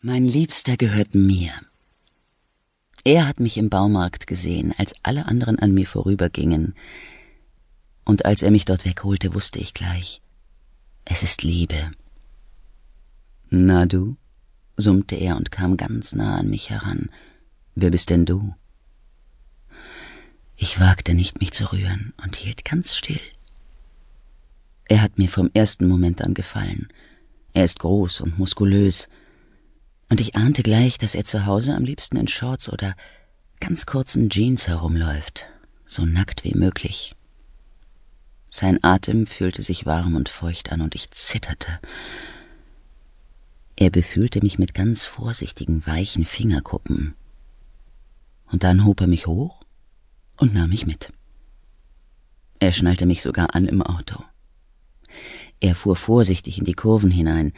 Mein Liebster gehört mir. Er hat mich im Baumarkt gesehen, als alle anderen an mir vorübergingen, und als er mich dort wegholte, wusste ich gleich, es ist Liebe. Na du, summte er und kam ganz nah an mich heran. Wer bist denn du? Ich wagte nicht, mich zu rühren und hielt ganz still. Er hat mir vom ersten Moment an gefallen. Er ist groß und muskulös, und ich ahnte gleich, dass er zu Hause am liebsten in Shorts oder ganz kurzen Jeans herumläuft, so nackt wie möglich. Sein Atem fühlte sich warm und feucht an, und ich zitterte. Er befühlte mich mit ganz vorsichtigen, weichen Fingerkuppen. Und dann hob er mich hoch und nahm mich mit. Er schnallte mich sogar an im Auto. Er fuhr vorsichtig in die Kurven hinein,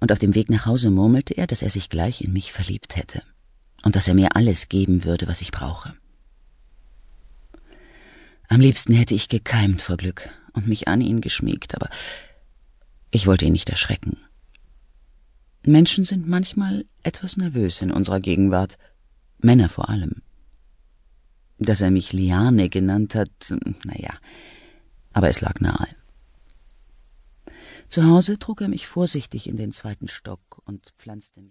und auf dem Weg nach Hause murmelte er, dass er sich gleich in mich verliebt hätte und dass er mir alles geben würde, was ich brauche. Am liebsten hätte ich gekeimt vor Glück und mich an ihn geschmiegt, aber ich wollte ihn nicht erschrecken. Menschen sind manchmal etwas nervös in unserer Gegenwart, Männer vor allem. Dass er mich Liane genannt hat, naja, aber es lag nahe. Zu Hause trug er mich vorsichtig in den zweiten Stock und pflanzte mich